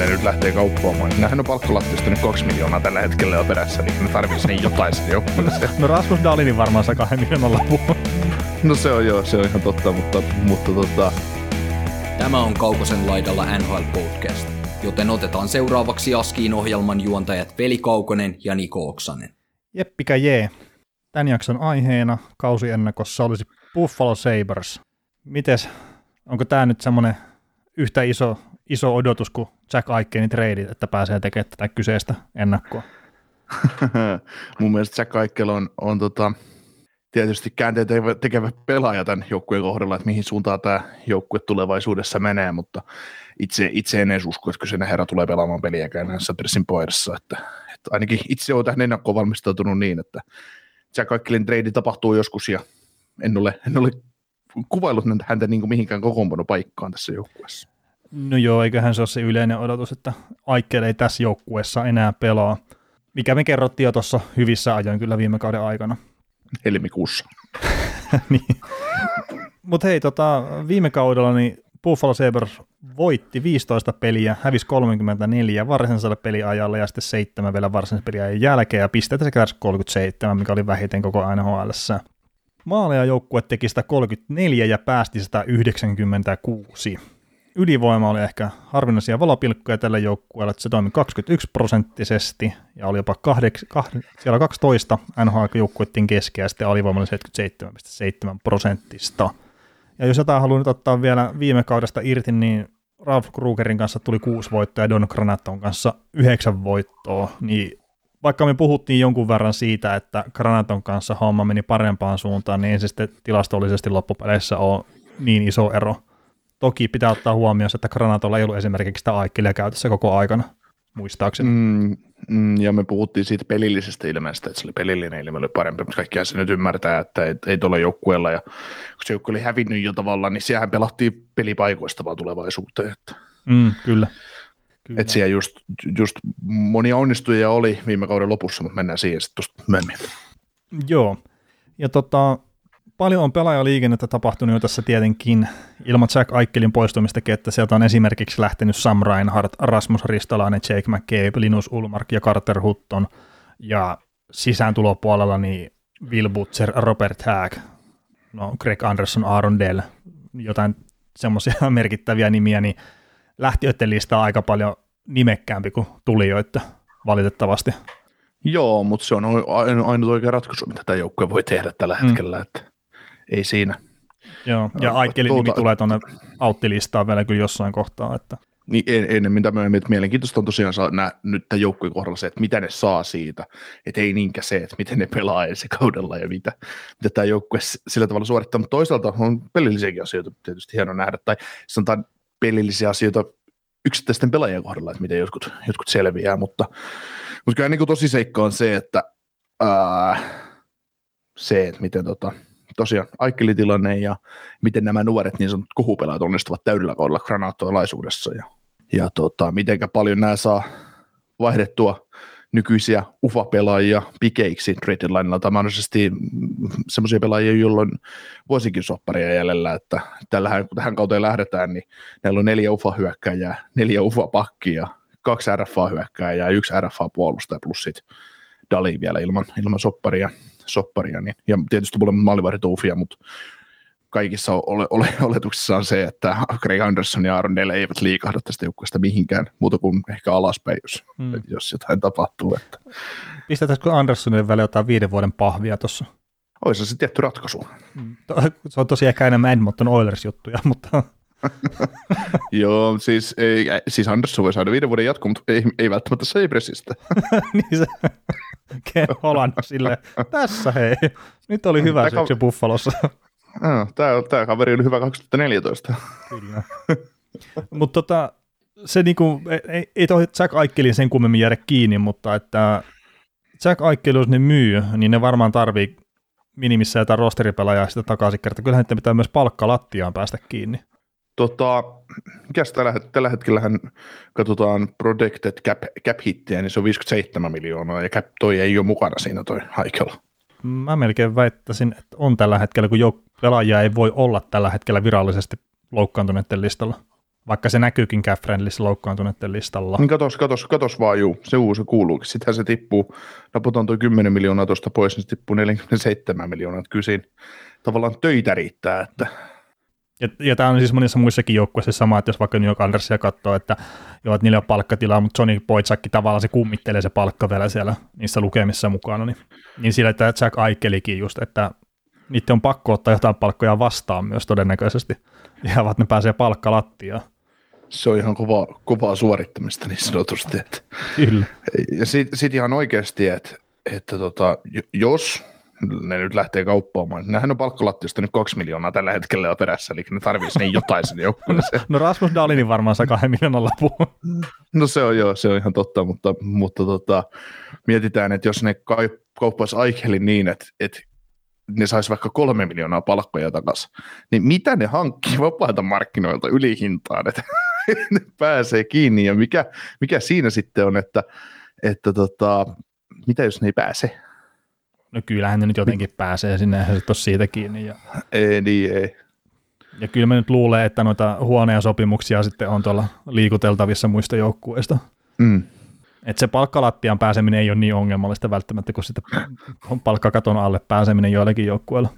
Ne nyt lähtee kauppaamaan. Nämähän on palkkalattista nyt kaksi miljoonaa tällä hetkellä jo perässä, niin ne tarvitsisi niin jotain sen joukkueeseen. No Rasmus Dalinin varmaan saa kahden miljoonan loppuun. No se on joo, se on ihan totta, mutta, mutta tota, Tämä on Kaukosen laidalla NHL Podcast, joten otetaan seuraavaksi Askiin ohjelman juontajat Veli Kaukonen ja Niko Oksanen. Jeppikä jee. Tämän jakson aiheena kausiennakossa olisi Buffalo Sabres. Mites, onko tämä nyt semmoinen yhtä iso, iso odotus kuin Jack Aikenin trade, että pääsee tekemään tätä kyseistä ennakkoa? mun mielestä Jack Eichel on, on tota, tietysti käänteen tekevä, pelaaja tämän joukkueen kohdalla, että mihin suuntaan tämä joukkue tulevaisuudessa menee, mutta itse, itse en edes usko, että kyseinen herra tulee pelaamaan peliäkään näissä Sabresin poirassa, että, että ainakin itse olen tähän ennakkoon valmistautunut niin, että Jack Eichelin trade tapahtuu joskus ja en ole, en ole kuvaillut häntä niin kuin mihinkään paikkaan tässä joukkueessa. No joo, eiköhän se ole se yleinen odotus, että Aikel ei tässä joukkueessa enää pelaa, mikä me kerrottiin jo tuossa hyvissä ajoin kyllä viime kauden aikana. Helmikuussa. niin. Mutta hei, tota, viime kaudella niin Buffalo Sabres voitti 15 peliä, hävisi 34 varsinaisella peliajalla ja sitten seitsemän vielä varsinaisen peliajan jälkeen ja pisteitä se kärsi 37, mikä oli vähiten koko NHL. Maaleja joukkue teki 134 ja päästi 196 ylivoima oli ehkä harvinaisia valopilkkuja tällä joukkueella, että se toimi 21 prosenttisesti ja oli jopa kahdeks, kah, siellä 12 NHL-joukkueiden keskeä sitten alivoima oli 77,7 prosenttista. Ja jos jotain haluan nyt ottaa vielä viime kaudesta irti, niin Ralph Krugerin kanssa tuli kuusi voittoa ja Don Granaton kanssa yhdeksän voittoa, niin vaikka me puhuttiin jonkun verran siitä, että Granaton kanssa homma meni parempaan suuntaan, niin ei se sitten tilastollisesti loppupeleissä ole niin iso ero – Toki pitää ottaa huomioon, että Granatolla ei ollut esimerkiksi sitä Aikkelia käytössä koko aikana, muistaakseni. Mm, mm, ja me puhuttiin siitä pelillisestä ilmeestä, että se oli pelillinen ilme oli parempi, mutta kaikkiaan se nyt ymmärtää, että ei, ei tuolla joukkueella, ja kun se joukkue oli hävinnyt jo tavallaan, niin siellä pelattiin pelipaikoista vaan tulevaisuuteen. Että. Mm, kyllä. kyllä. Että siellä just, just monia onnistujia oli viime kauden lopussa, mutta mennään siihen sitten tuosta myöhemmin. Joo, ja tota, paljon on pelaajaliikennettä tapahtunut jo tässä tietenkin ilman Jack Aikkelin poistumistakin, että sieltä on esimerkiksi lähtenyt Sam Reinhardt, Rasmus Ristolainen, Jake McCabe, Linus Ulmark ja Carter Hutton ja sisääntulopuolella niin Will Butcher, Robert Hag, no Greg Anderson, Aaron Dell, jotain semmoisia merkittäviä nimiä, niin lähtiöiden lista on aika paljon nimekkäämpi kuin tulijoita valitettavasti. Joo, mutta se on ainut oikea ratkaisu, mitä tämä joukkue voi tehdä tällä mm. hetkellä. Mm. Että ei siinä. Joo, ja Aikkelin tuota, nimi tulee tuonne auttilistaan vielä kyllä jossain kohtaa. Että. Niin en, ennen mitä myöhemmin, että mielenkiintoista on tosiaan saa nää, nyt tämän joukkueen kohdalla se, että mitä ne saa siitä, että ei niinkään se, että miten ne pelaa ensi kaudella ja mitä, mitä tämä joukkue sillä tavalla suorittaa, mutta toisaalta on pelillisiäkin asioita tietysti hieno nähdä, tai sanotaan pelillisiä asioita yksittäisten pelaajien kohdalla, että miten jotkut, jotkut selviää, mutta, mutta kyllä niin kuin tosi seikka on se, että ää, se, että miten tota, tosiaan Aikkelitilanne ja miten nämä nuoret niin sanotut kuhupelaat onnistuvat täydellä kaudella granaattoalaisuudessa ja, ja tota, mitenkä paljon nämä saa vaihdettua nykyisiä UFA-pelaajia pikeiksi trade linella tai mahdollisesti semmoisia pelaajia, joilla on vuosikin sopparia jäljellä, että tällähän, kun tähän kauteen lähdetään, niin meillä on neljä UFA-hyökkäjää, neljä UFA-pakkia, kaksi RFA-hyökkäjää ja yksi RFA-puolustaja plus sitten Dali vielä ilman, ilman sopparia sopparia, niin, ja tietysti on maalivahdit ufia, mutta kaikissa ole, ole, oletuksissa on se, että Greg Anderson ja Aaron Dale eivät liikahda tästä joukkueesta mihinkään, muuta kuin ehkä alaspäin, jos, hmm. jos jotain tapahtuu. Että. Pistetäänkö Andersonin väliin jotain viiden vuoden pahvia tuossa? Olisi se tietty ratkaisu. Hmm. Se on tosiaan ehkä enemmän Edmonton Oilers-juttuja, mutta... Joo, siis, ei, siis Andersson voi saada viiden vuoden jatko, mutta ei, ei välttämättä Sabresista. niin se Ken Holland sille, tässä hei, nyt oli hyvä tämä syksy ka- Buffalossa. tämä, tämä kaveri oli hyvä 2014. Kyllä. Mutta tota, se niinku, ei, ei toi Jack Aikkelin sen kummemmin jäädä kiinni, mutta että Jack Aikkel, jos ne myy, niin ne varmaan tarvii minimissä jotain rosteripelaajaa sitä takaisin kertaa. Kyllähän ne pitää myös palkkalattiaan päästä kiinni. Tota, mikäs tällä, tällä hetkellähän katsotaan Protected cap, cap hittiä, niin se on 57 miljoonaa, ja cap toi ei ole mukana siinä toi Haikela. Mä melkein väittäisin, että on tällä hetkellä, kun jo pelaajia ei voi olla tällä hetkellä virallisesti loukkaantuneiden listalla. Vaikka se näkyykin cap loukkaantuneiden listalla. Niin katos, katos, katos vaan juu, se uusi kuuluukin. Sittenhän se tippuu, naputaan tuo 10 miljoonaa tuosta pois, niin se tippuu 47 miljoonaa. Kyllä siinä tavallaan töitä riittää, että ja, ja tämä on siis monissa muissakin joukkueissa sama, että jos vaikka New York Andersia katsoo, että joo, että niillä on palkkatilaa, mutta Johnny Boychakki tavallaan se kummittelee se palkka vielä siellä niissä lukemissa mukana, niin, niin sillä, että Jack Aikelikin just, että niiden on pakko ottaa jotain palkkoja vastaan myös todennäköisesti, ja että ne pääsee palkkalattiaan. Se on ihan kovaa, kovaa suorittamista niin sanotusti. Että. Kyllä. Ja sitten sit ihan oikeasti, että, että tota, jos ne nyt lähtee kauppaamaan. Nämähän on palkkalattiosta nyt kaksi miljoonaa tällä hetkellä jo perässä, eli ne tarvitsisi niin jotain sen joukkueeseen. no Rasmus Dalinin varmaan saa kahden miljoonan lapun. no se on joo, se on ihan totta, mutta, mutta tota, mietitään, että jos ne kauppaisi Aikhelin niin, että, että ne saisi vaikka kolme miljoonaa palkkoja takaisin, niin mitä ne hankkii vapailta markkinoilta ylihintaan, että ne pääsee kiinni ja mikä, mikä siinä sitten on, että, että tota, mitä jos ne ei pääse? No kyllähän ne nyt jotenkin pääsee sinne, ja se siitä kiinni. Ja... Ei, niin ei. Ja kyllä mä nyt luulen, että noita huoneja sopimuksia sitten on tuolla liikuteltavissa muista joukkueista. Mm. Että se palkkalattian pääseminen ei ole niin ongelmallista välttämättä, kun sitten on palkkakaton alle pääseminen joillekin joukkueilla.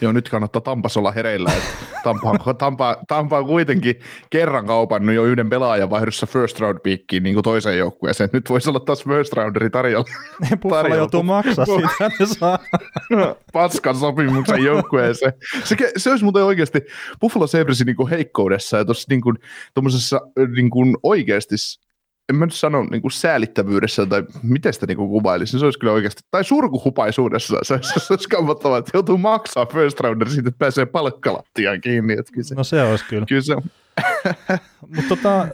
Joo, nyt kannattaa Tampas olla hereillä. Että Tampa, Tampa, Tampa on kuitenkin kerran kaupannut jo yhden pelaajan vaihdossa first round piikkiin niin kuin toiseen joukkueeseen. Nyt voisi olla taas first rounderi tarjolla. Buffalo joutuu maksaa siitä, ne saa. Paskan sopimuksen joukkueeseen. Se, se olisi muuten oikeasti Buffalo Sabresin niin heikkoudessa ja tuossa niin kuin, niin kuin oikeasti en mä nyt sano niin kuin säälittävyydessä tai miten sitä niin kuin kuvailisin, se olisi kyllä oikeasti, tai surkuhupaisuudessa se, se, se olisi kammottavaa, että joutuu maksaa first rounder siitä, että pääsee palkkalattiaan kiinni. Että kyllä se, no se olisi kyllä. Kyllä se Mutta tota,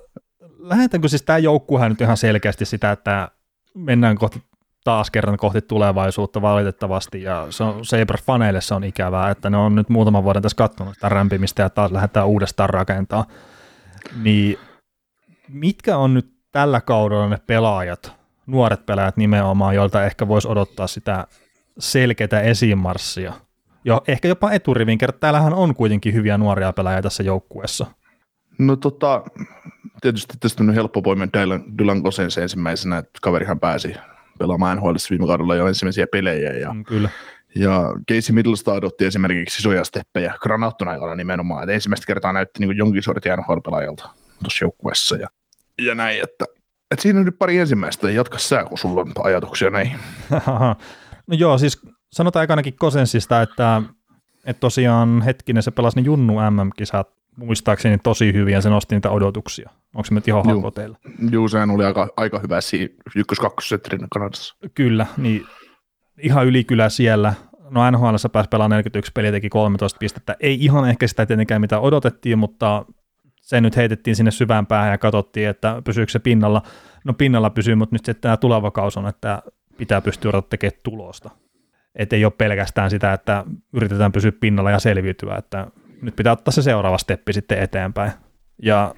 lähdetäänkö siis tämä joukkuehan nyt ihan selkeästi sitä, että mennään kohti taas kerran kohti tulevaisuutta valitettavasti, ja se on Saber-faneille se on ikävää, että ne on nyt muutaman vuoden tässä katsonut sitä rämpimistä ja taas lähdetään uudestaan rakentaa. Niin mitkä on nyt tällä kaudella ne pelaajat, nuoret pelaajat nimenomaan, joilta ehkä voisi odottaa sitä selkeää esimarssia. Jo, ehkä jopa eturivin kertaa. Täällähän on kuitenkin hyviä nuoria pelaajia tässä joukkueessa. No tota, tietysti tästä on helppo poimia Dylan, Dylan Gosens ensimmäisenä, että kaverihan pääsi pelaamaan NHL viime kaudella jo ensimmäisiä pelejä. Ja, mm, kyllä. Ja Casey Middlestad otti esimerkiksi isoja steppejä Granaton aikana nimenomaan, että ensimmäistä kertaa näytti niin jonkin sortin NHL-pelaajalta tuossa joukkueessa. Ja ja näin, että, että siinä on nyt pari ensimmäistä, jatka sä, kun sulla on ajatuksia näihin. no joo, siis sanotaan ainakin Kosensista, että, että tosiaan hetkinen se pelasi ne Junnu MM-kisat muistaakseni tosi hyvin ja se nosti niitä odotuksia. Onko se nyt ihan hakko teillä? Juu, sehän oli aika, aika hyvä siinä ykkös kakkossetterin Kanadassa. Kyllä, niin ihan ylikylä siellä. No NHL pääsi pelaamaan 41 peliä, teki 13 pistettä. Ei ihan ehkä sitä tietenkään mitä odotettiin, mutta se nyt heitettiin sinne syvään päähän ja katsottiin, että pysyykö se pinnalla. No pinnalla pysyy, mutta nyt sitten tämä tuleva kaus on, että pitää pystyä tekemään tulosta. Että ei ole pelkästään sitä, että yritetään pysyä pinnalla ja selviytyä, että nyt pitää ottaa se seuraava steppi sitten eteenpäin. Ja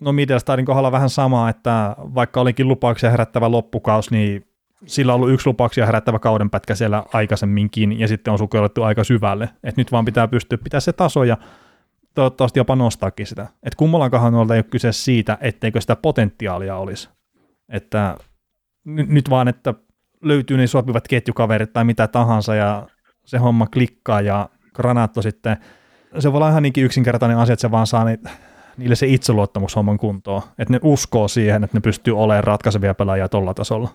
no Middlestarin kohdalla vähän samaa, että vaikka olikin lupauksia herättävä loppukaus, niin sillä on ollut yksi lupauksia herättävä kaudenpätkä siellä aikaisemminkin, ja sitten on sukellettu aika syvälle. että nyt vaan pitää pystyä pitää se taso, ja toivottavasti jopa nostaakin sitä. Että kummallaankohan ei ole kyse siitä, etteikö sitä potentiaalia olisi. Että n- nyt vaan, että löytyy ne sopivat ketjukaverit tai mitä tahansa ja se homma klikkaa ja Granaatto sitten, se voi olla ihan niinkin yksinkertainen asia, että se vaan saa niitä, niille se itseluottamus homman kuntoon. Että ne uskoo siihen, että ne pystyy olemaan ratkaisevia pelaajia tuolla tasolla.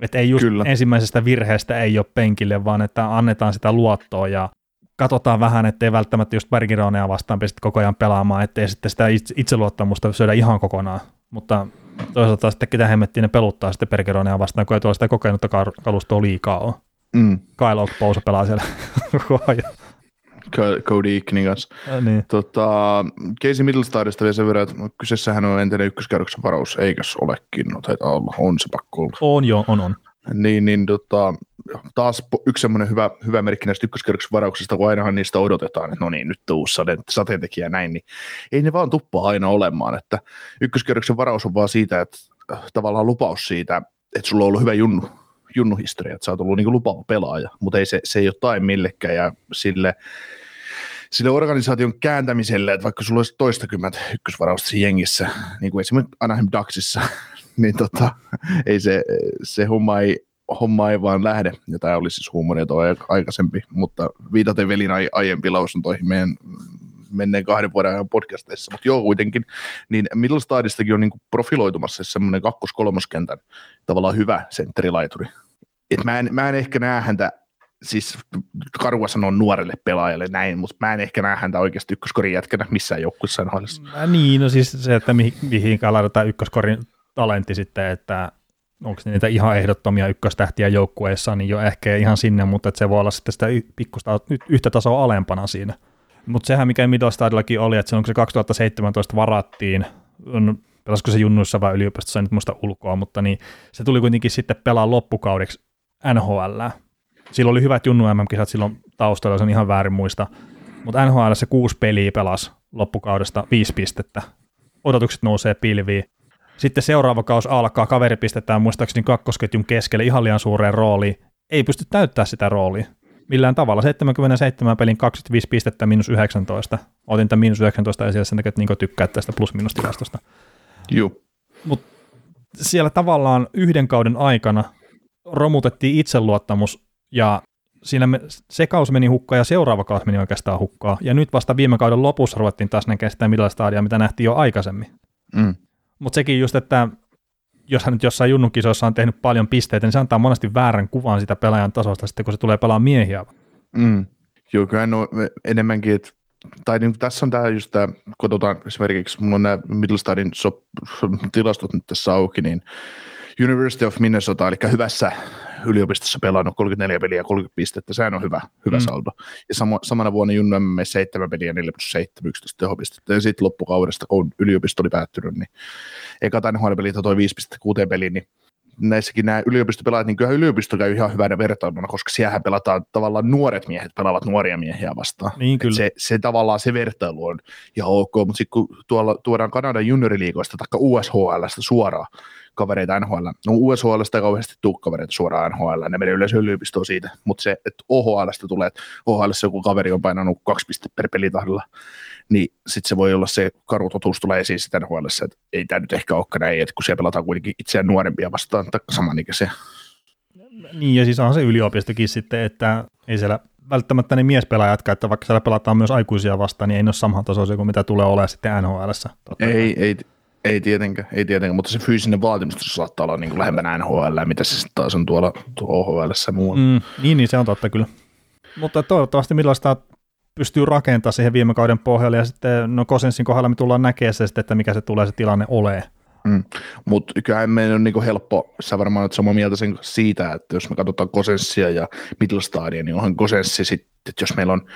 Että ei just Kyllä. ensimmäisestä virheestä ei ole penkille, vaan että annetaan sitä luottoa ja katsotaan vähän, ettei välttämättä just Bergeronea vastaan pistä koko ajan pelaamaan, ettei sitten sitä itseluottamusta syödä ihan kokonaan. Mutta toisaalta sitten ketä hemmettiin ne peluttaa sitten Bergeronea vastaan, kun ei tuolla sitä kokenutta kalustoa liikaa ole. Mm. Kyle Okpousa pelaa siellä koko ajan. Cody Eakin kanssa. Niin. Tota, Casey Middlestadista vielä sen verran, että kyseessähän on entinen ykköskerroksen varaus, eikös olekin, no taitaa olla, on se pakko olla. On jo, on on. Niin, niin tota, taas yksi semmoinen hyvä, hyvä merkki näistä ykköskerroksen varauksista, kun ainahan niistä odotetaan, että no niin, nyt uusi sateentekijä ja näin, niin ei ne vaan tuppaa aina olemaan, että ykköskerroksen varaus on vaan siitä, että äh, tavallaan lupaus siitä, että sulla on ollut hyvä junnu, junnuhistoria, että sä oot ollut niin lupaava pelaaja, mutta ei se, se ei ole tai millekään ja sille, sille organisaation kääntämiselle, että vaikka sulla olisi toistakymmentä ykkösvarausta jengissä, niin kuin esimerkiksi Anaheim Ducksissa, niin tota, ei se, se homma ei, homma ei vaan lähde, ja tämä oli siis huumoria tuo aikaisempi, mutta viitaten velin aiempiin lausuntoihin meidän menneen kahden vuoden ajan podcasteissa, mutta joo kuitenkin, niin Middlestadistakin on niin kuin profiloitumassa semmoinen kakkos-kolmoskentän tavallaan hyvä sentterilaituri. Et mä, en, mä en ehkä näe häntä, siis karua sanoa nuorelle pelaajalle näin, mutta mä en ehkä näe häntä oikeasti ykköskorin jätkänä missään joukkueessa Niin, no siis se, että mihin, mihin laitetaan ykköskorin talentti sitten, että onko niitä ihan ehdottomia ykköstähtiä joukkueessa, niin jo ehkä ihan sinne, mutta että se voi olla sitten sitä pikkusta yhtä tasoa alempana siinä. Mutta sehän mikä Middlestadillakin oli, että silloin kun se 2017 varattiin, on, pelasiko se junnuissa vai yliopistossa, nyt muista ulkoa, mutta niin se tuli kuitenkin sitten pelaa loppukaudeksi NHL. Silloin oli hyvät junnu MM-kisat silloin taustalla, se on ihan väärin muista. Mutta NHL se kuusi peliä pelasi loppukaudesta viisi pistettä. Odotukset nousee pilviin. Sitten seuraava kaus alkaa, kaveri pistetään muistaakseni kakkosketjun keskelle ihan liian suureen rooliin. Ei pysty täyttää sitä roolia millään tavalla. 77 pelin 25 pistettä miinus 19. Otin tämän miinus 19 esille sen takia, että Niko tykkää tästä plus-minus tilastosta. Joo. Mut siellä tavallaan yhden kauden aikana romutettiin itseluottamus ja siinä me, se kausi meni hukkaan ja seuraava kausi meni oikeastaan hukkaan. Ja nyt vasta viime kauden lopussa ruvettiin taas näkemään sitä millaista mitä nähtiin jo aikaisemmin. Mm. Mutta sekin just, että jos hän nyt jossain junnukisoissa on tehnyt paljon pisteitä, niin se antaa monesti väärän kuvan sitä pelaajan tasosta sitten, kun se tulee pelaamaan miehiä. Mm. Joo, kyllä no, enemmänkin, että tai niin, tässä on tämä just tämä, katsotaan esimerkiksi, mulla on nämä Middlestadin sop, tilastot nyt tässä auki, niin University of Minnesota, eli hyvässä yliopistossa pelannut 34 peliä ja 30 pistettä, sehän on hyvä, hyvä mm. saldo. Ja samo, samana vuonna Junnu MM 7 peliä 4 plus 7, 11 tehopistettä. Ja sitten loppukaudesta, kun yliopisto oli päättynyt, niin eka tämän pelit toi 5 pistettä 6 peliin, niin näissäkin nämä yliopistopelaajat, niin kyllä yliopisto käy ihan hyvänä vertailuna, koska siellä pelataan tavallaan nuoret miehet pelaavat nuoria miehiä vastaan. Niin kyllä. Se, se, tavallaan se vertailu on ihan ok, mutta sitten kun tuolla tuodaan Kanadan junioriliigoista tai USHLstä suoraan, kavereita NHL. No USHLstä ei kauheasti tuu kavereita suoraan NHL, ne menee yleensä yliopistoon siitä, mutta se, että OHLstä tulee, että OHL joku kaveri on painanut kaksi pistettä per pelitahdilla, niin sitten se voi olla se karu totuus tulee esiin sitä NHL, että ei tämä nyt ehkä olekaan näin, että kun siellä pelataan kuitenkin itseään nuorempia vastaan tai samanikäisiä. Niin ja siis on se yliopistokin sitten, että ei siellä välttämättä ne miespelaajat, että vaikka siellä pelataan myös aikuisia vastaan, niin ei ne ole samantasoisia kuin mitä tulee olemaan sitten NHL. Ei, ei, ei tietenkään, ei tietenkään, mutta se fyysinen vaatimus saattaa olla niin kuin lähempänä NHL, mitä se sitten taas on tuolla, tuolla OHL ja muualla. Mm, niin, niin, se on totta kyllä. Mutta toivottavasti millaista pystyy rakentamaan siihen viime kauden pohjalle, ja sitten no Kosensin kohdalla me tullaan näkemään se sitten, että mikä se tulee se tilanne ole. Mm. Mutta kyllä meidän on niinku helppo, sä varmaan olet samaa mieltä sen siitä, että jos me katsotaan Kosenssia ja Middlestadia, niin onhan Kosenssi sitten, että jos meillä on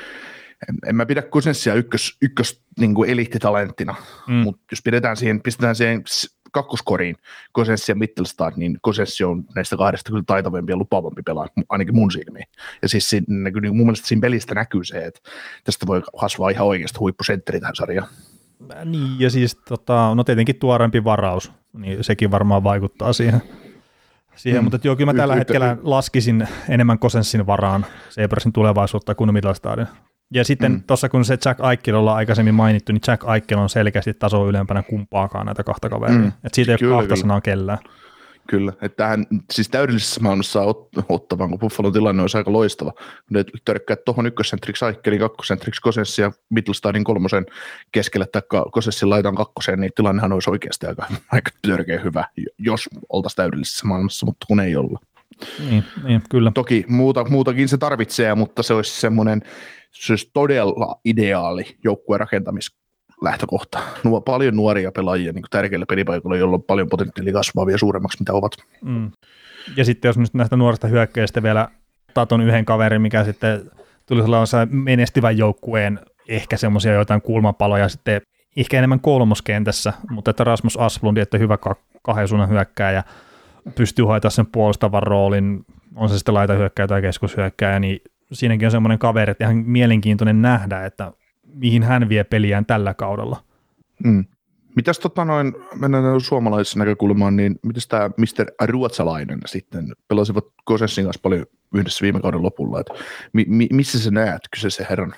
en, en mä pidä Kosenssia ykkös, ykkös niin kuin eliittitalenttina, mm. mutta jos pidetään siihen, pistetään siihen kakkoskoriin Kosenssi ja Mittelstad, niin Kosenssi on näistä kahdesta kyllä taitavampi ja lupaavampi pelaaja, ainakin mun silmiin. Ja siis siinä, niin mun mielestä siinä pelistä näkyy se, että tästä voi kasvaa ihan oikeasti huippusentteri tähän sarjaan. Niin, ja siis tota, no tietenkin tuorempi varaus, niin sekin varmaan vaikuttaa siihen. siihen mm. Mutta joo, kyllä mä tällä y- hetkellä y- laskisin enemmän Kosenssin varaan Sebersin tulevaisuutta kuin Mittelstadin. Ja sitten mm. tuossa kun se Jack Aikkel ollaan aikaisemmin mainittu, niin Jack Aikkel on selkeästi taso ylempänä kumpaakaan näitä kahta kaveria. Mm. Et siitä ei kyllä, ole kahta kyllä. sanaa kellään. Kyllä, että tähän siis täydellisessä maailmassa ot- ottavan, kun Buffalon tilanne olisi aika loistava. Ne törkkää tuohon ykkössentriksi Aikkelin, kakkosentriksi Kosessi ja Mittelstadin kolmosen keskelle, tai Kosessin laitan kakkoseen, niin tilannehan olisi oikeasti aika, aika törkeä hyvä, jos oltaisiin täydellisessä maailmassa, mutta kun ei olla. Niin, niin kyllä. Toki muuta, muutakin se tarvitsee, mutta se olisi semmoinen se olisi todella ideaali joukkueen rakentamislähtökohta. Nuo, paljon nuoria pelaajia niin tärkeillä pelipaikoilla, joilla on paljon potentiaalia kasvaa vielä suuremmaksi, mitä ovat. Mm. Ja sitten jos nyt näistä nuorista hyökkäistä vielä taton yhden kaverin, mikä sitten tuli sellaisen menestyvän joukkueen ehkä semmoisia jotain kulmapaloja sitten ehkä enemmän kolmoskentässä, mutta että Rasmus Asplund, että hyvä kahden suunnan hyökkääjä, pystyy hoitamaan sen puolustavan roolin, on se sitten laita hyökkääjä tai keskushyökkääjä, niin siinäkin on semmoinen kaveri, että ihan mielenkiintoinen nähdä, että mihin hän vie peliään tällä kaudella. Mm. Mitäs tota noin, mennään suomalaisessa näkökulmaan, niin mitäs tämä Mr. Ruotsalainen sitten, pelasivat Kosessin kanssa paljon yhdessä viime kauden lopulla, että mi, mi, missä sä näet kyseisen herran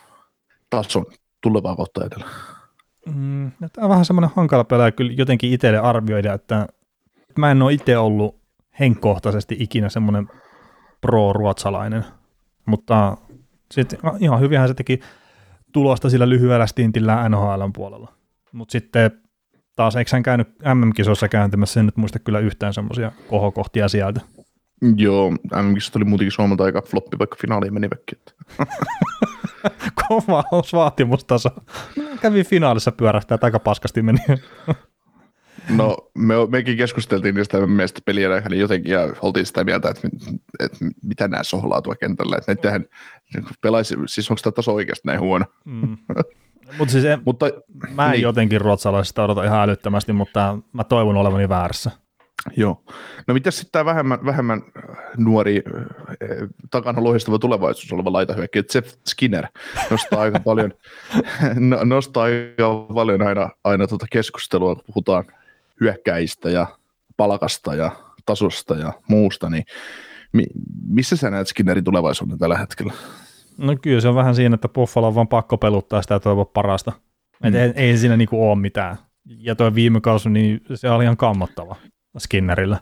tason tulevaa kautta ajatella? Mm, tämä on vähän semmoinen hankala pelaaja kyllä jotenkin itselle arvioida, että mä en ole itse ollut henkkohtaisesti ikinä semmoinen pro-ruotsalainen, mutta sitten ihan hyvinhän se teki tulosta sillä lyhyellä stintillä NHL puolella. Mutta sitten taas eikö hän käynyt MM-kisossa kääntämässä, en nyt muista kyllä yhtään semmoisia kohokohtia sieltä. Joo, MM-kisat oli muutenkin Suomelta aika floppi, vaikka finaaliin menivätkin. Kova vaatimustaso. Kävi finaalissa pyörähtää, aika paskasti meni. No, me, mekin keskusteltiin niistä meistä pelien niin jotenkin ja oltiin sitä mieltä, että, että mitä nämä sohlaa tuo kentällä. Että näitähän pelaisi, siis onko tämä taso oikeasti näin huono? Mm. Mut siis en, mutta mä en niin. jotenkin ruotsalaisista odota ihan älyttömästi, mutta mä toivon olevani väärässä. Joo. No mitä sitten tämä vähemmän, vähemmän nuori eh, takana lohistava tulevaisuus oleva laitahyökkäjä, Jeff Skinner nostaa aika paljon, no, nostaa aika paljon aina, aina tuota keskustelua, kun puhutaan hyökkäistä ja palkasta ja tasosta ja muusta, niin mi, missä sä näet Skinnerin tulevaisuuden tällä hetkellä? No kyllä se on vähän siinä, että Buffalo on vaan pakko peluttaa sitä toivoa parasta. Mm. ei, ei siinä niinku ole mitään. Ja tuo viime kausi, niin se oli ihan kammottava Skinnerillä.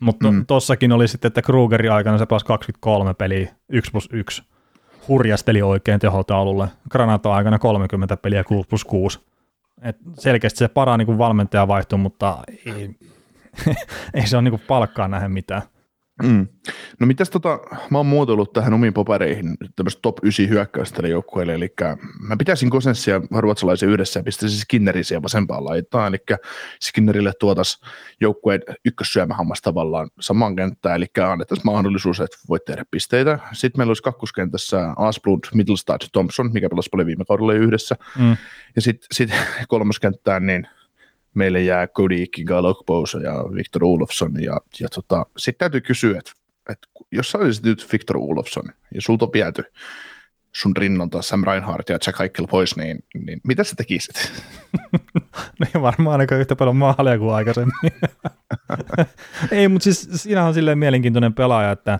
Mutta mm. tossakin oli sitten, että Krugerin aikana se pelasi 23 peliä, 1 plus 1. Hurjasteli oikein tehotaululle. Granata aikana 30 peliä, 6 plus 6. Et selkeästi se parani, kun valmentaja vaihtui, mutta ei, ei se ole niin palkkaan nähden mitään. Mm. No mitäs tota, mä oon muotoillut tähän omiin papereihin tämmöistä top 9 hyökkäystä joukkueelle, eli mä pitäisin Kosenssia ruotsalaisen yhdessä ja pistäisin Skinnerin siihen vasempaan laitaan, eli Skinnerille tuotas joukkueen ykkössyömähammas tavallaan saman kenttään, eli annettaisiin mahdollisuus, että voit tehdä pisteitä. Sitten meillä olisi kakkoskentässä Asplund, Middlestad, Thompson, mikä pelasi paljon viime kaudella yhdessä, mm. ja sitten sit kolmoskenttään niin – meille jää Cody Galokpousa ja Victor Olofsson. Ja, ja tota, sitten täytyy kysyä, että, että jos sä olisit nyt Victor Olofsson ja sulta on viety sun rinnalta Sam Reinhardt ja Jack Eichel pois, niin, niin mitä sä tekisit? no varmaan aika yhtä paljon maalia kuin aikaisemmin. Ei, mutta siis siinä on silleen mielenkiintoinen pelaaja, että,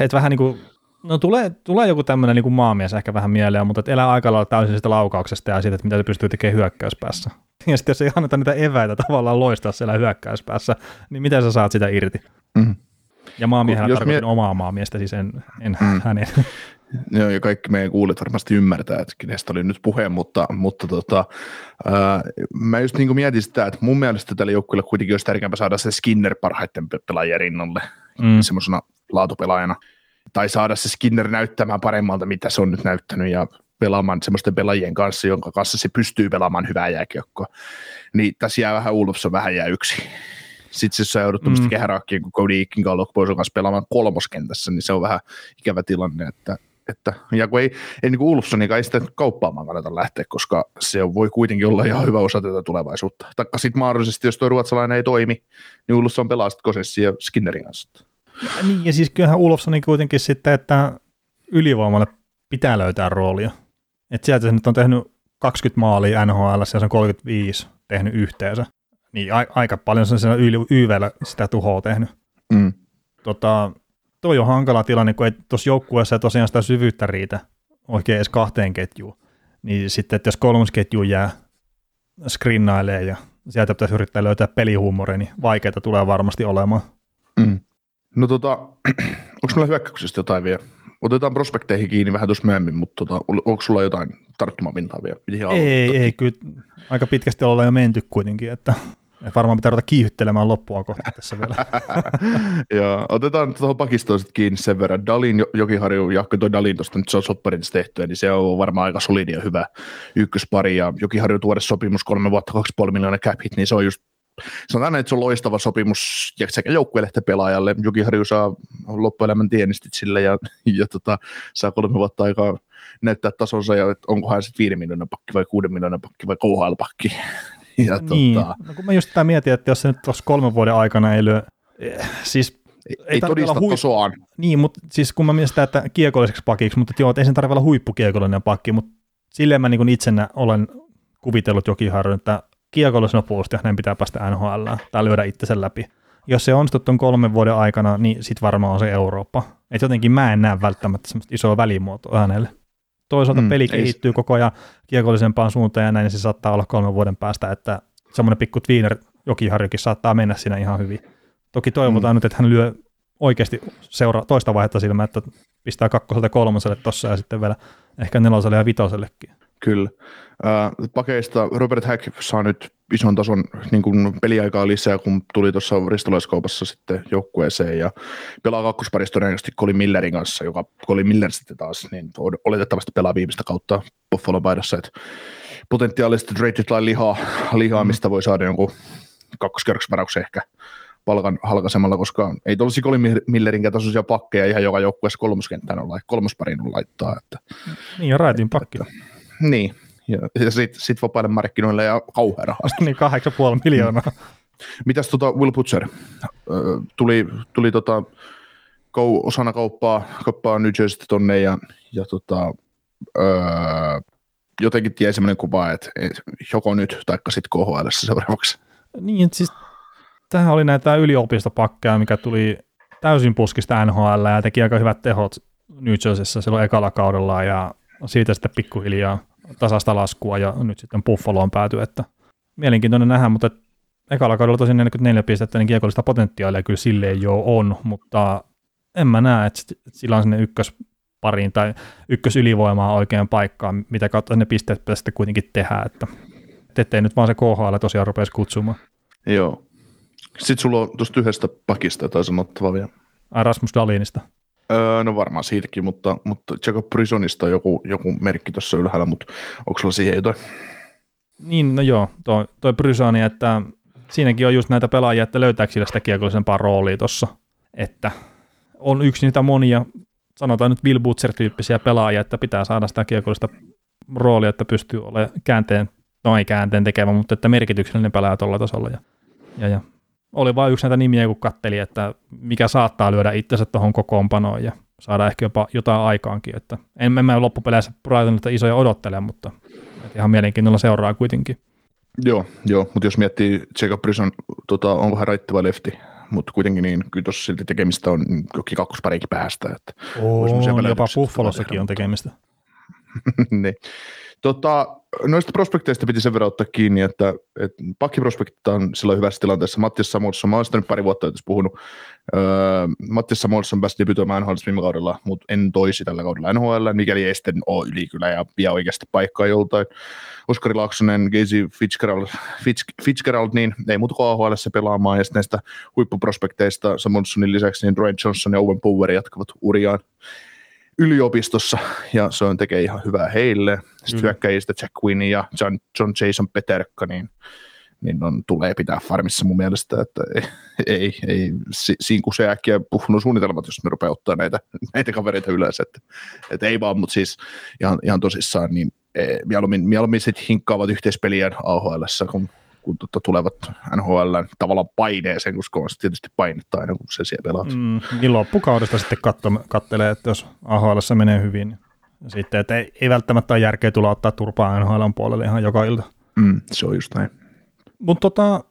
että vähän niin kuin No tulee, tulee joku tämmöinen niin maamies ehkä vähän mieleen, mutta elää aika lailla täysin sitä laukauksesta ja siitä, että mitä se pystyy tekemään hyökkäyspäässä. Ja sitten jos ei anneta niitä eväitä tavallaan loistaa siellä hyökkäyspäässä, niin miten sä saat sitä irti? Mm. Ja maamiehenä tarkoitin mie- omaa maamiestä, siis en, en mm. hänen. Joo, ja kaikki meidän kuulijat varmasti ymmärtää, että kenestä oli nyt puhe, mutta, mutta tota, ää, mä just niin mietin sitä, että mun mielestä tällä joukkueella kuitenkin olisi tärkeämpää saada se Skinner parhaiten pelaajien rinnalle mm. semmoisena laatupelaajana tai saada se Skinner näyttämään paremmalta, mitä se on nyt näyttänyt, ja pelaamaan semmoisten pelaajien kanssa, jonka kanssa se pystyy pelaamaan hyvää jääkiekkoa. Niin tässä jää vähän Ulfsson vähän jää yksi. Sitten jos sä joudut mm. kehärakkia, kun Cody Ikin kanssa pelaamaan kolmoskentässä, niin se on vähän ikävä tilanne, että että, ja kun ei, ei niin Ulfssonia ei sitä kauppaamaan kannata lähteä, koska se voi kuitenkin olla ihan hyvä osa tätä tulevaisuutta. Taikka sitten mahdollisesti, jos tuo ruotsalainen ei toimi, niin Ulfsson pelaa sitten Kosessi ja Skinnerin kanssa. Niin, ja siis kyllähän Ulofssonin kuitenkin sitten, että ylivoimalle pitää löytää roolia. Että sieltä se nyt on tehnyt 20 maalia NHL ja se on 35 tehnyt yhteensä. Niin a- aika paljon se on YVllä sitä tuhoa tehnyt. Mm. Tota, toi on hankala tilanne, kun ei tuossa joukkueessa tosiaan sitä syvyyttä riitä oikein edes kahteen ketjuun. Niin sitten, että jos kolmosketju jää skrinnailee ja sieltä pitäisi yrittää löytää pelihuumori, niin vaikeaa tulee varmasti olemaan. Mm. No tota, onko meillä hyökkäyksestä jotain vielä? Otetaan prospekteihin kiinni vähän tuossa myöhemmin, mutta tota, onko sulla jotain tarttumapintaa vielä? ei, ei, kyllä aika pitkästi ollaan jo menty kuitenkin, että, että varmaan pitää ruveta kiihyttelemään loppua kohta tässä vielä. ja otetaan tuohon pakistoon sitten kiinni sen verran. Dalin, Jokiharju, Jahko toi Dalin tuosta nyt se on sopparissa tehtyä, niin se on varmaan aika solidi ja hyvä ykköspari. Ja Jokiharju tuoda sopimus kolme vuotta, 2,5 miljoonaa cap hit, niin se on just sanotaan, että se on loistava sopimus sekä joukkueelle että pelaajalle. Juki Harju saa loppuelämän tienistit sille ja, ja tota, saa kolme vuotta aikaa näyttää tasonsa ja että onko hän sitten viiden miljoonan pakki vai kuuden miljoonan pakki vai KHL-pakki. Ja niin, tota... no, kun mä just sitä mietin, että jos se nyt tuossa kolmen vuoden aikana ei lyö, siis ei, ei todista hui... tasoaan. Niin, mutta siis kun mä mietin sitä, että kiekolliseksi pakiksi, mutta joo, että ei sen tarvitse olla huippukiekollinen pakki, mutta silleen mä niin itsenä olen kuvitellut Jokiharjun, että kiekollisena puolustajana hänen pitää päästä NHL tai lyödä itsensä läpi. Jos se onnistut tuon kolmen vuoden aikana, niin sitten varmaan on se Eurooppa. Et jotenkin mä en näe välttämättä semmoista isoa välimuotoa hänelle. Toisaalta mm, peli kehittyy koko ajan kiekollisempaan suuntaan ja näin, niin se saattaa olla kolmen vuoden päästä, että semmoinen pikku tweener Jokiharjukin saattaa mennä siinä ihan hyvin. Toki toivotaan mm. nyt, että hän lyö oikeasti seura toista vaihetta silmää, että pistää kakkoselta kolmoselle tossa ja sitten vielä ehkä neloselle ja vitosellekin. Kyllä. Äh, pakeista Robert Hack saa nyt ison tason niin kuin peliaikaa lisää, kun tuli tuossa ristolaiskaupassa sitten joukkueeseen ja pelaa kakkosparissa todennäköisesti Colin Millerin kanssa, joka Colin Miller sitten taas niin oletettavasti pelaa viimeistä kautta Buffalo paidassa, että potentiaalisesti traded line lihaa, lihaa, mistä voi saada jonkun kakkoskerroksvarauksen ehkä palkan halkaisemalla, koska ei tuollaisia Colin Millerin tasoisia pakkeja ihan joka joukkueessa kolmoskenttään on, kolmosparin on laittaa. Että, niin, ja raitin pakki. Että, niin, ja, ja sitten sit vapaille markkinoille ja kauhean rahasta. niin, 8,5 miljoonaa. Mitäs tota Will Butcher? tuli, tuli tota, kou, osana kauppaa, kauppaa New Jersey tonne ja, ja tota, öö, jotenkin tie sellainen kuva, että joko nyt tai sitten KHL seuraavaksi. Niin, siis tähän oli näitä yliopistopakkeja, mikä tuli täysin puskista NHL ja teki aika hyvät tehot New Jerseyssä silloin ekalla kaudella ja siitä sitten pikkuhiljaa tasasta laskua ja nyt sitten Buffaloon päätyi, että mielenkiintoinen nähdä, mutta ekalla kaudella tosiaan 44 pistettä, niin kiekollista potentiaalia kyllä silleen jo on, mutta en mä näe, että sillä on sinne ykköspariin tai ykkösylivoimaa oikein paikkaan, mitä kautta ne pisteet sitten kuitenkin tehdään, että ettei nyt vaan se KHL tosiaan rupeaisi kutsumaan. Joo. Sitten sulla on tuosta yhdestä pakista jotain sanottavaa vielä. Rasmus Dalinista. Öö, no varmaan siitäkin, mutta, mutta Jacob Prisonista on joku, joku merkki tuossa ylhäällä, mutta onko sulla siihen jotain? Niin, no joo, toi, toi Prisoni, että siinäkin on just näitä pelaajia, että löytääkö sillä sitä kiekollisempaa roolia tuossa, että on yksi niitä monia, sanotaan nyt Bill Butcher-tyyppisiä pelaajia, että pitää saada sitä kiekollista roolia, että pystyy olemaan käänteen, no ei käänteen tekevä, mutta että merkityksellinen pelaaja tuolla tasolla. Ja, ja, ja oli vain yksi näitä nimiä, kun katteli, että mikä saattaa lyödä itsensä tuohon kokoonpanoon ja saada ehkä jopa jotain aikaankin. Että en mä loppupeleissä Brightonilta isoja odottele, mutta ihan mielenkiinnolla seuraa kuitenkin. Joo, joo mutta jos miettii Jacob Brisson, tota, onko hän raitti vai lefti, mutta kuitenkin niin, kyllä tuossa silti tekemistä on jokin kakkosparikin päästä. Että on, jopa Buffalossakin on tekemistä. niin. Tota, noista prospekteista piti sen verran ottaa kiinni, että, että pakkiprospektit on silloin hyvässä tilanteessa. Mattias Samuelsson, mä oon sitä nyt pari vuotta tässä puhunut. Öö, Mattias Samuelsson pääsi debytoimaan NHL viime kaudella, mutta en toisi tällä kaudella NHL, mikäli ei sitten ole ylikylä ja pian oikeasti paikkaa joltain. Oskari Laaksonen, Casey Fitzgerald, Fitz, Fitzgerald, niin ei muuta kuin AHL pelaamaan, ja sitten näistä huippuprospekteista Samuelssonin lisäksi niin Dwayne Johnson ja Owen Power jatkavat uriaan yliopistossa, ja se on tekee ihan hyvää heille. Sitten mm. hyökkäjistä Jack Quinn ja John, John Jason Peterka, niin, niin on, tulee pitää farmissa mun mielestä, että ei, ei, ei si, siinä kun se äkkiä puhunut suunnitelmat, jos ne rupeaa ottaa näitä, näitä kavereita ylös, että, että ei vaan, mutta siis ihan, ihan tosissaan, niin e, mieluummin, mieluummin sitten hinkkaavat yhteispeliä AHL, kun kun tota, tulevat NHL tavallaan paineeseen, koska on tietysti painetta aina, kun se siellä pelaa. Mm, niin loppukaudesta sitten katso, kattelee, että jos AHL menee hyvin, niin sitten, että ei, ei välttämättä ole järkeä tulla ottaa turpaa NHL puolelle ihan joka ilta. Mm, se on just näin. Mutta tota,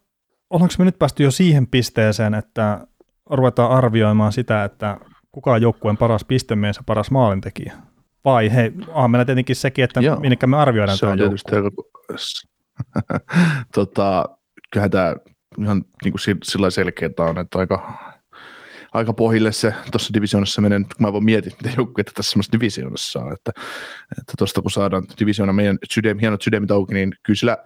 ollaanko me nyt päästy jo siihen pisteeseen, että ruvetaan arvioimaan sitä, että kuka on joukkueen paras pistemies ja paras maalintekijä? Vai hei, onhan meillä tietenkin sekin, että minnekä me arvioidaan se on tietysti tota, kyllähän tämä ihan niin kuin sillä selkeää on, että aika, aika pohjille se tuossa divisioonassa menee, kun mä voin mietin, mitä joukkueita tässä semmoisessa divisioonassa on, että, että tuosta kun saadaan divisioona meidän sydäm, hienot sydämit auki, niin kyllä sillä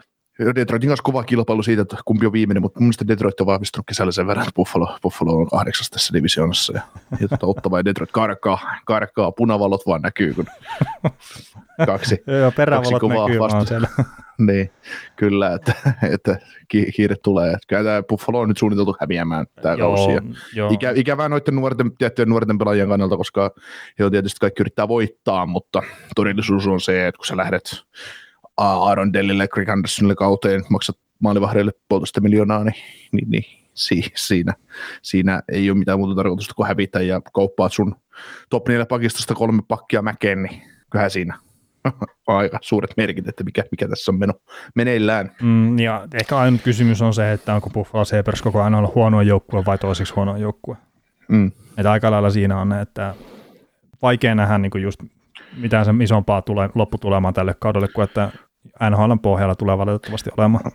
Detroitin kanssa kova kilpailu siitä, että kumpi on viimeinen, mutta mun mielestä Detroit on vahvistunut kesällä sen verran, että Buffalo, Buffalo on kahdeksas tässä divisioonassa. Ja, ja tuota, Ottava ja Detroit karkaa, karkaa, punavalot vaan näkyy, kun kaksi, Joo, perävalot kaksi kovaa näkyy vasta- niin, kyllä, että, että ki- kiire tulee. Että Kyllä tämä Buffalo on nyt suunniteltu häviämään tämä kausi. Ikä, ikävää noiden nuorten, tiettyjen nuorten pelaajien kannalta, koska he on tietysti kaikki yrittää voittaa, mutta todellisuus on se, että kun sä lähdet Aaron Dellille, Greg Andersonille kauteen, maksat maalivahdeille puolitoista miljoonaa, niin, niin, niin si, siinä, siinä ei ole mitään muuta tarkoitusta kuin hävitä ja kauppaat sun top 4 pakistosta kolme pakkia mäkeen, niin kyllähän siinä on aika suuret merkit, että mikä, mikä tässä on meno, meneillään. Mm, ja ehkä ainut kysymys on se, että onko Buffalo Sabres koko ajan ollut huono joukkue vai toiseksi huono joukkue. Mm. Että aika lailla siinä on, että vaikea nähdä niin kuin just mitään sen isompaa tule, lopputulemaa tälle kaudelle, kuin että NHLn pohjalla tulee valitettavasti olemaan.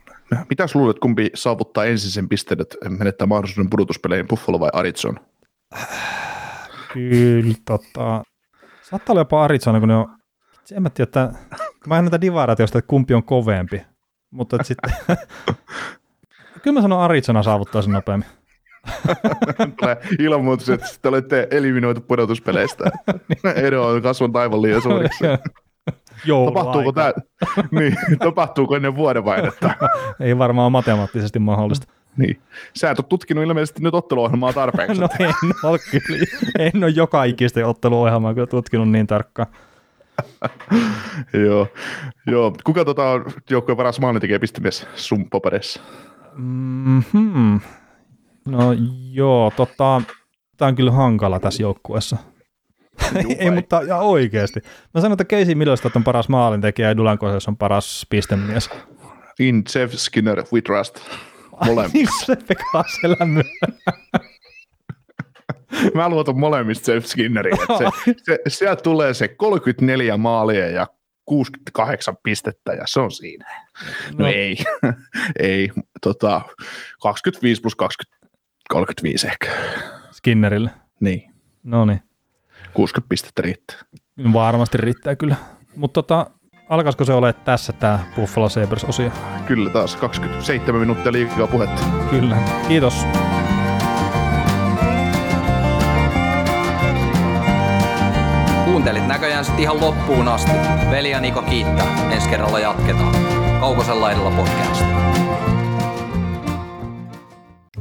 Mitä sä luulet, kumpi saavuttaa ensin sen pisteen, että menettää mahdollisuuden pudotuspeleihin, Buffalo vai Arizona? Kyllä, tota, saattaa olla jopa Arizona, kun ne on, en mä tiedä, että mä en näitä divaratiosta, että kumpi on kovempi, mutta että sitten, kyllä mä sanon Arizona saavuttaa sen nopeammin. Tulee ilmoitus, että te olette eliminoitu pudotuspeleistä. Ero on kasvon taivon liian suuriksi. Tapahtuuko tämä? Niin, tapahtuuko ennen vuodenvaihdetta? Ei varmaan matemaattisesti mahdollista. Niin. Sä et ole tutkinut ilmeisesti nyt otteluohjelmaa tarpeeksi. No en ole kyllä. En ole joka ikistä otteluohjelmaa kyllä tutkinut niin tarkkaan. Joo. Joo. Kuka tota on joukkueen paras maalintekijä pistemies sun paperissa? Mm-hmm. No joo, tota, tämä on kyllä hankala tässä joukkueessa. Ei, mutta ja oikeasti. Mä sanon, että Casey Middlestat on paras maalintekijä ja Dulan Koses on paras pistemies. In Jeff Skinner, we trust. Molemmat. Kuin se Pekka Selämy. Mä luotan molemmista Jeff Skinneriin. Se, se, sieltä tulee se 34 maalia ja 68 pistettä ja se on siinä. No, No. ei, ei, tota, 25 plus 20, 35 ehkä. Skinnerille. Niin, No niin, 60 pistettä riittää. varmasti riittää kyllä. Mutta tota, alkaisiko se ole tässä tämä Buffalo Sabres-osio? Kyllä taas 27 minuuttia liikaa puhetta. Kyllä. Kiitos. Kuuntelit näköjään sitten ihan loppuun asti. Veli ja Niko kiittää. Ensi kerralla jatketaan. Kaukosella edellä podcast.